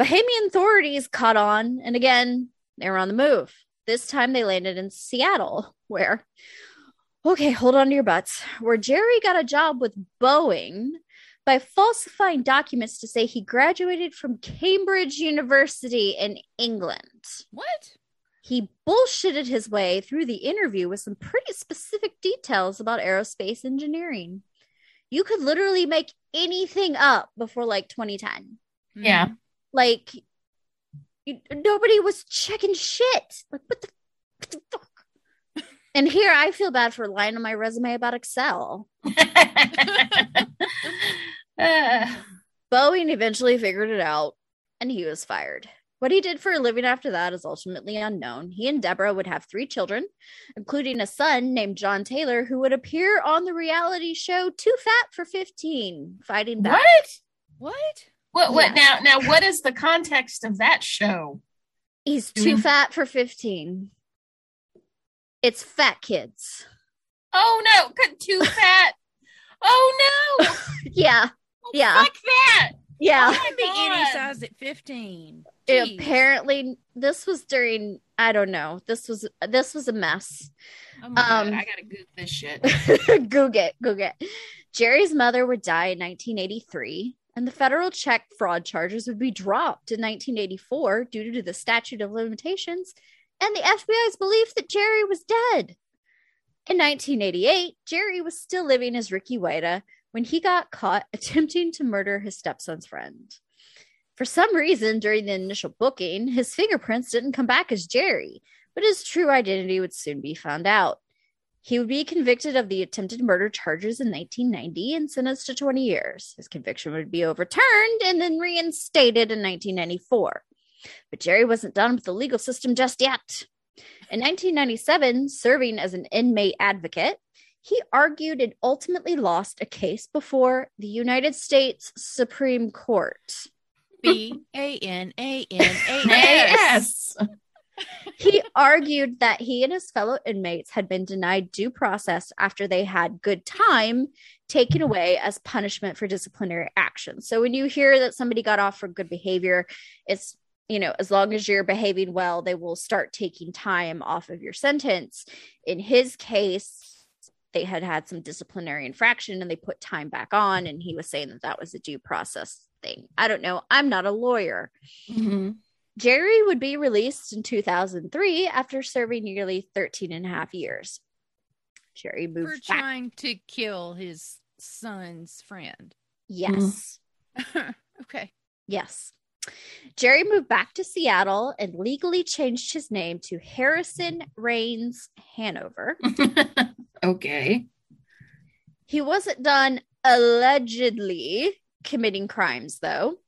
Bahamian authorities caught on, and again, they were on the move. This time they landed in Seattle, where, okay, hold on to your butts, where Jerry got a job with Boeing by falsifying documents to say he graduated from Cambridge University in England. What? He bullshitted his way through the interview with some pretty specific details about aerospace engineering. You could literally make anything up before like 2010. Yeah. Like you, nobody was checking shit. Like what the, what the fuck? and here I feel bad for lying on my resume about Excel. uh. Boeing eventually figured it out and he was fired. What he did for a living after that is ultimately unknown. He and Deborah would have three children, including a son named John Taylor, who would appear on the reality show Too Fat for 15, fighting back. What? What? What? What? Yeah. Now, now, what is the context of that show? He's too fat for 15. It's fat kids. Oh no, too fat. oh no. yeah. Oh, yeah. Fuck that. Yeah. Oh be any size at 15. Apparently this was during I don't know. This was this was a mess. Oh um, God, I gotta Google this shit. Google it, Google it. Jerry's mother would die in 1983, and the federal check fraud charges would be dropped in 1984 due to the statute of limitations and the FBI's belief that Jerry was dead. In 1988, Jerry was still living as Ricky Wetta when he got caught attempting to murder his stepson's friend. For some reason, during the initial booking, his fingerprints didn't come back as Jerry, but his true identity would soon be found out. He would be convicted of the attempted murder charges in 1990 and sentenced to 20 years. His conviction would be overturned and then reinstated in 1994. But Jerry wasn't done with the legal system just yet. In 1997, serving as an inmate advocate, he argued and ultimately lost a case before the United States Supreme Court. B A N A N A S. He argued that he and his fellow inmates had been denied due process after they had good time taken away as punishment for disciplinary action. So when you hear that somebody got off for good behavior, it's you know, as long as you're behaving well, they will start taking time off of your sentence. In his case, they had had some disciplinary infraction and they put time back on and he was saying that that was a due process thing i don't know i'm not a lawyer mm-hmm. Jerry would be released in 2003 after serving nearly 13 and a half years. Jerry For moved back. trying to kill his son's friend. Yes. okay. Yes. Jerry moved back to Seattle and legally changed his name to Harrison Rains Hanover. okay. He wasn't done allegedly committing crimes, though.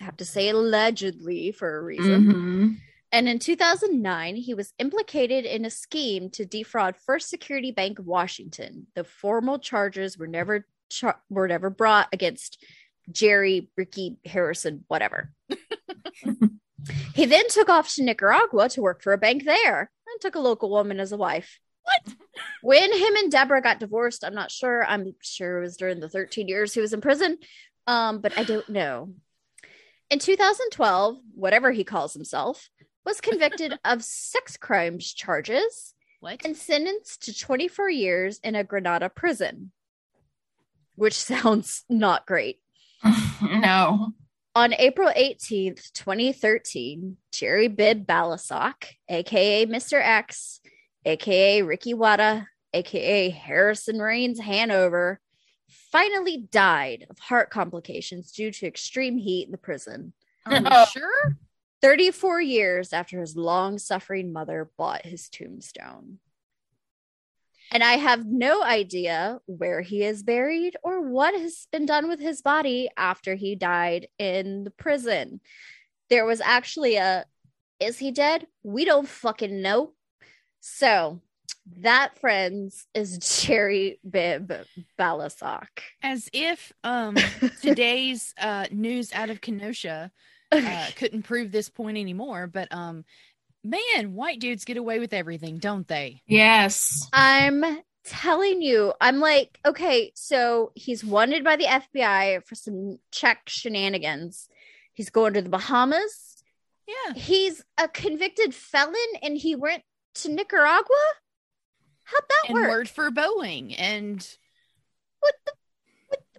I have to say allegedly for a reason. Mhm. And in 2009, he was implicated in a scheme to defraud First Security Bank of Washington. The formal charges were never char- were never brought against Jerry, Ricky, Harrison, whatever. he then took off to Nicaragua to work for a bank there and took a local woman as a wife. What? When him and Deborah got divorced, I'm not sure. I'm sure it was during the 13 years he was in prison, um, but I don't know. In 2012, whatever he calls himself, was convicted of sex crimes charges What? and sentenced to 24 years in a Granada prison, which sounds not great. no. On April 18th, 2013, Jerry Bibb Balisok, aka Mr. X, aka Ricky Wada, aka Harrison Rains Hanover, finally died of heart complications due to extreme heat in the prison. Are we sure? 34 years after his long suffering mother bought his tombstone. And I have no idea where he is buried or what has been done with his body after he died in the prison. There was actually a is he dead? We don't fucking know. So that friends is Jerry Bibb Balisok. As if um today's uh news out of Kenosha uh, couldn't prove this point anymore. But um, man, white dudes get away with everything, don't they? Yes. I'm telling you, I'm like, okay, so he's wanted by the FBI for some check shenanigans. He's going to the Bahamas. Yeah. He's a convicted felon and he went to Nicaragua. How'd that And work? word for Boeing, and What the?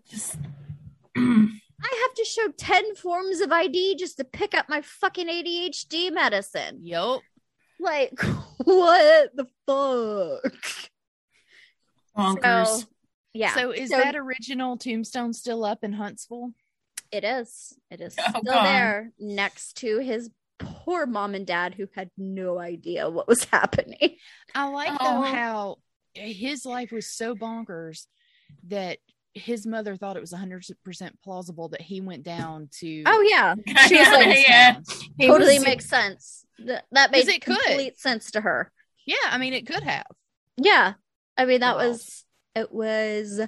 Just I have to show 10 forms of ID just to pick up my fucking ADHD medicine. yup. Like, what the fuck? bonkers. So, yeah. So is So- that original tombstone still up in Huntsville? It is. It is Oh, still God. there next to his poor mom and dad who had no idea what was happening. I like Oh. though how his life was so bonkers that his mother thought it was 100% plausible that he went down to Oh yeah, She was like, yeah. Totally was- makes sense. Th- that makes it could. complete sense to her. yeah i mean it could have Yeah, I mean that Wow. was it was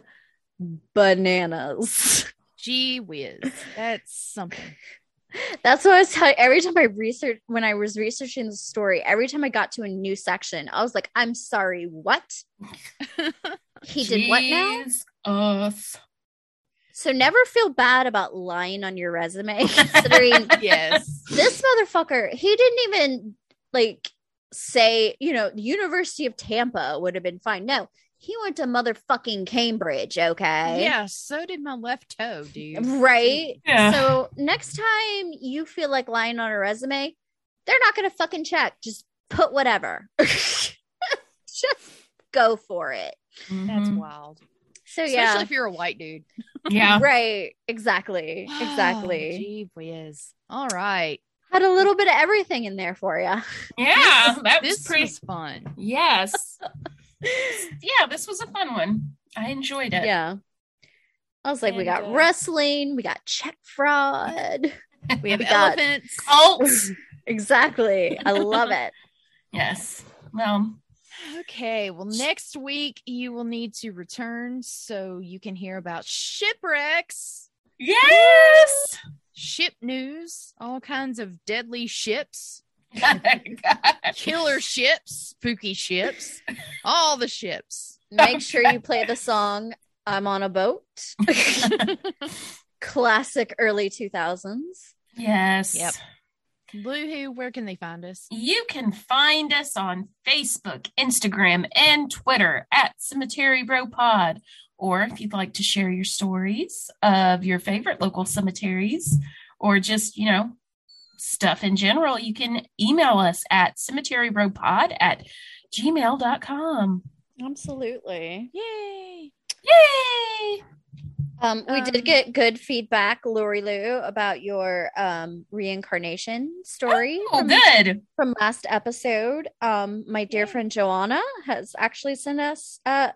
bananas. gee whiz that's something That's what I was telling. Every time I research, when I was researching the story, every time I got to a new section, I was like, "I'm sorry, what? He did what now?" Jeez, Us. So never feel bad about lying on your resume, considering yes this motherfucker, he didn't even like say, you know, the University of Tampa would have been fine. No, he went to motherfucking Cambridge, okay? yeah so did my left toe dude Right. Yeah. So next time you feel like lying on a resume, they're not gonna fucking check. Just put whatever. Just go for it. that's Mhm. wild So especially yeah. if you're a white dude yeah. Right. Exactly. Exactly. gee whiz all right Had a little bit of everything in there for you. Yeah. That was this pretty. was fun Yes. yeah, this was a fun one. I enjoyed it. Yeah. I was like, we got uh, wrestling, we got check fraud. we have We got- elephants Cults. exactly. I love it. yes. Well, Okay, well, next week you will need to return so you can hear about shipwrecks, yes. ship news, all kinds of deadly ships, God. Killer ships, spooky ships, all the ships. Make sure you play the song I'm on a boat. Classic early 2000s. Yes. Yep. Bluehoo, where can they find us? You can find us on Facebook, Instagram, and Twitter at Cemetery Bro Pod. Or if you'd like to share your stories of your favorite local cemeteries, or just, you know, stuff in general, you can email us at cemeteryrowpod at gmail.com. Absolutely. Yay! Yay! Um, we Um, did get good feedback, Lori Lou, about your um, reincarnation story Oh, from, good. from last episode. Um, my dear Yay. friend Joanna has actually sent us uh,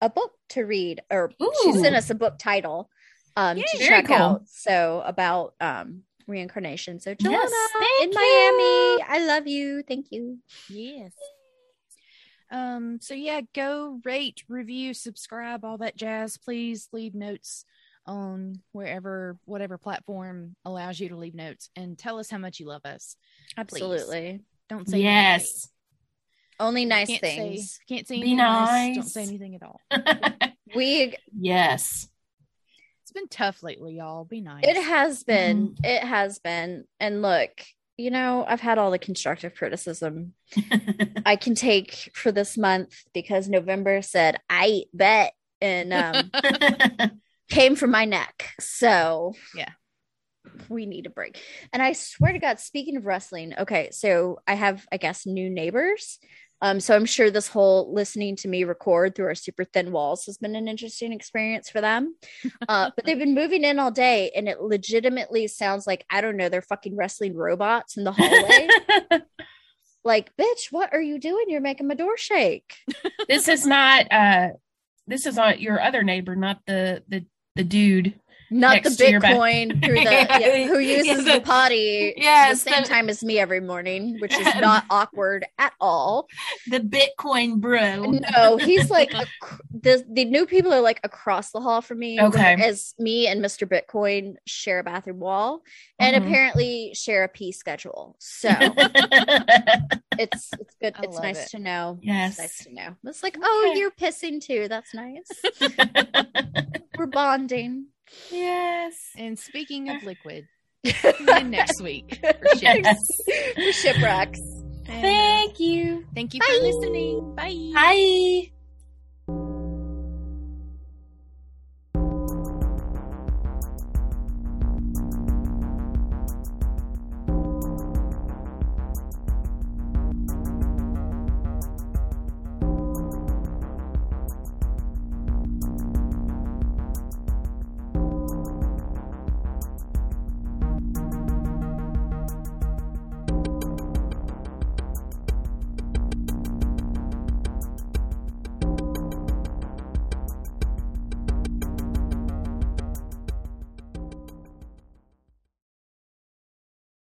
a book to read, or she sent us a book title um, Yay. to check cool. out. So about um, reincarnation. So Joanna Yes, in thank Miami, I love you. Thank you. Yes. Um, so yeah, go rate, review, subscribe, all that jazz. Please leave notes on wherever, whatever platform allows you to leave notes and tell us how much you love us. Absolutely. Don't say Yes. Only nice Can't things. Say, can't say Be anything nice. Don't say anything at all. We yes. It's been tough lately, y'all. Be nice. It has been. Mm-hmm. It has been. And look, you know, I've had all the constructive criticism I can take for this month because November said, I bet, and um, came from my neck. So, Yeah. we need a break. And I swear to God, speaking of wrestling, okay, so I have, I guess, new neighbors. Um, so I'm sure this whole listening to me record through our super thin walls has been an interesting experience for them. Uh, but they've been moving in all day, and it legitimately sounds like I don't know, they're fucking wrestling robots in the hallway. like, bitch, what are you doing? You're making my door shake. this is not uh this is not your other neighbor, not the the the dude. Not the to your bed. Bitcoin through the yeah, who uses Yes, the the- potty yes, the same the- time as me every morning, which is not awkward at all. The Bitcoin bro. No, he's like ac- the the new people are like across the hall from me. Okay. as me and Mr. Bitcoin share a bathroom wall and Mhm. apparently share a pee schedule. So it's it's good. I It's nice it. to know. Yes. It's nice to know. It's like, oh, you're pissing too. That's nice. We're bonding. Yes. And speaking of liquid, next week for ships. For shipwrecks. Uh, Thank you. thank you for listening. Bye. Bye.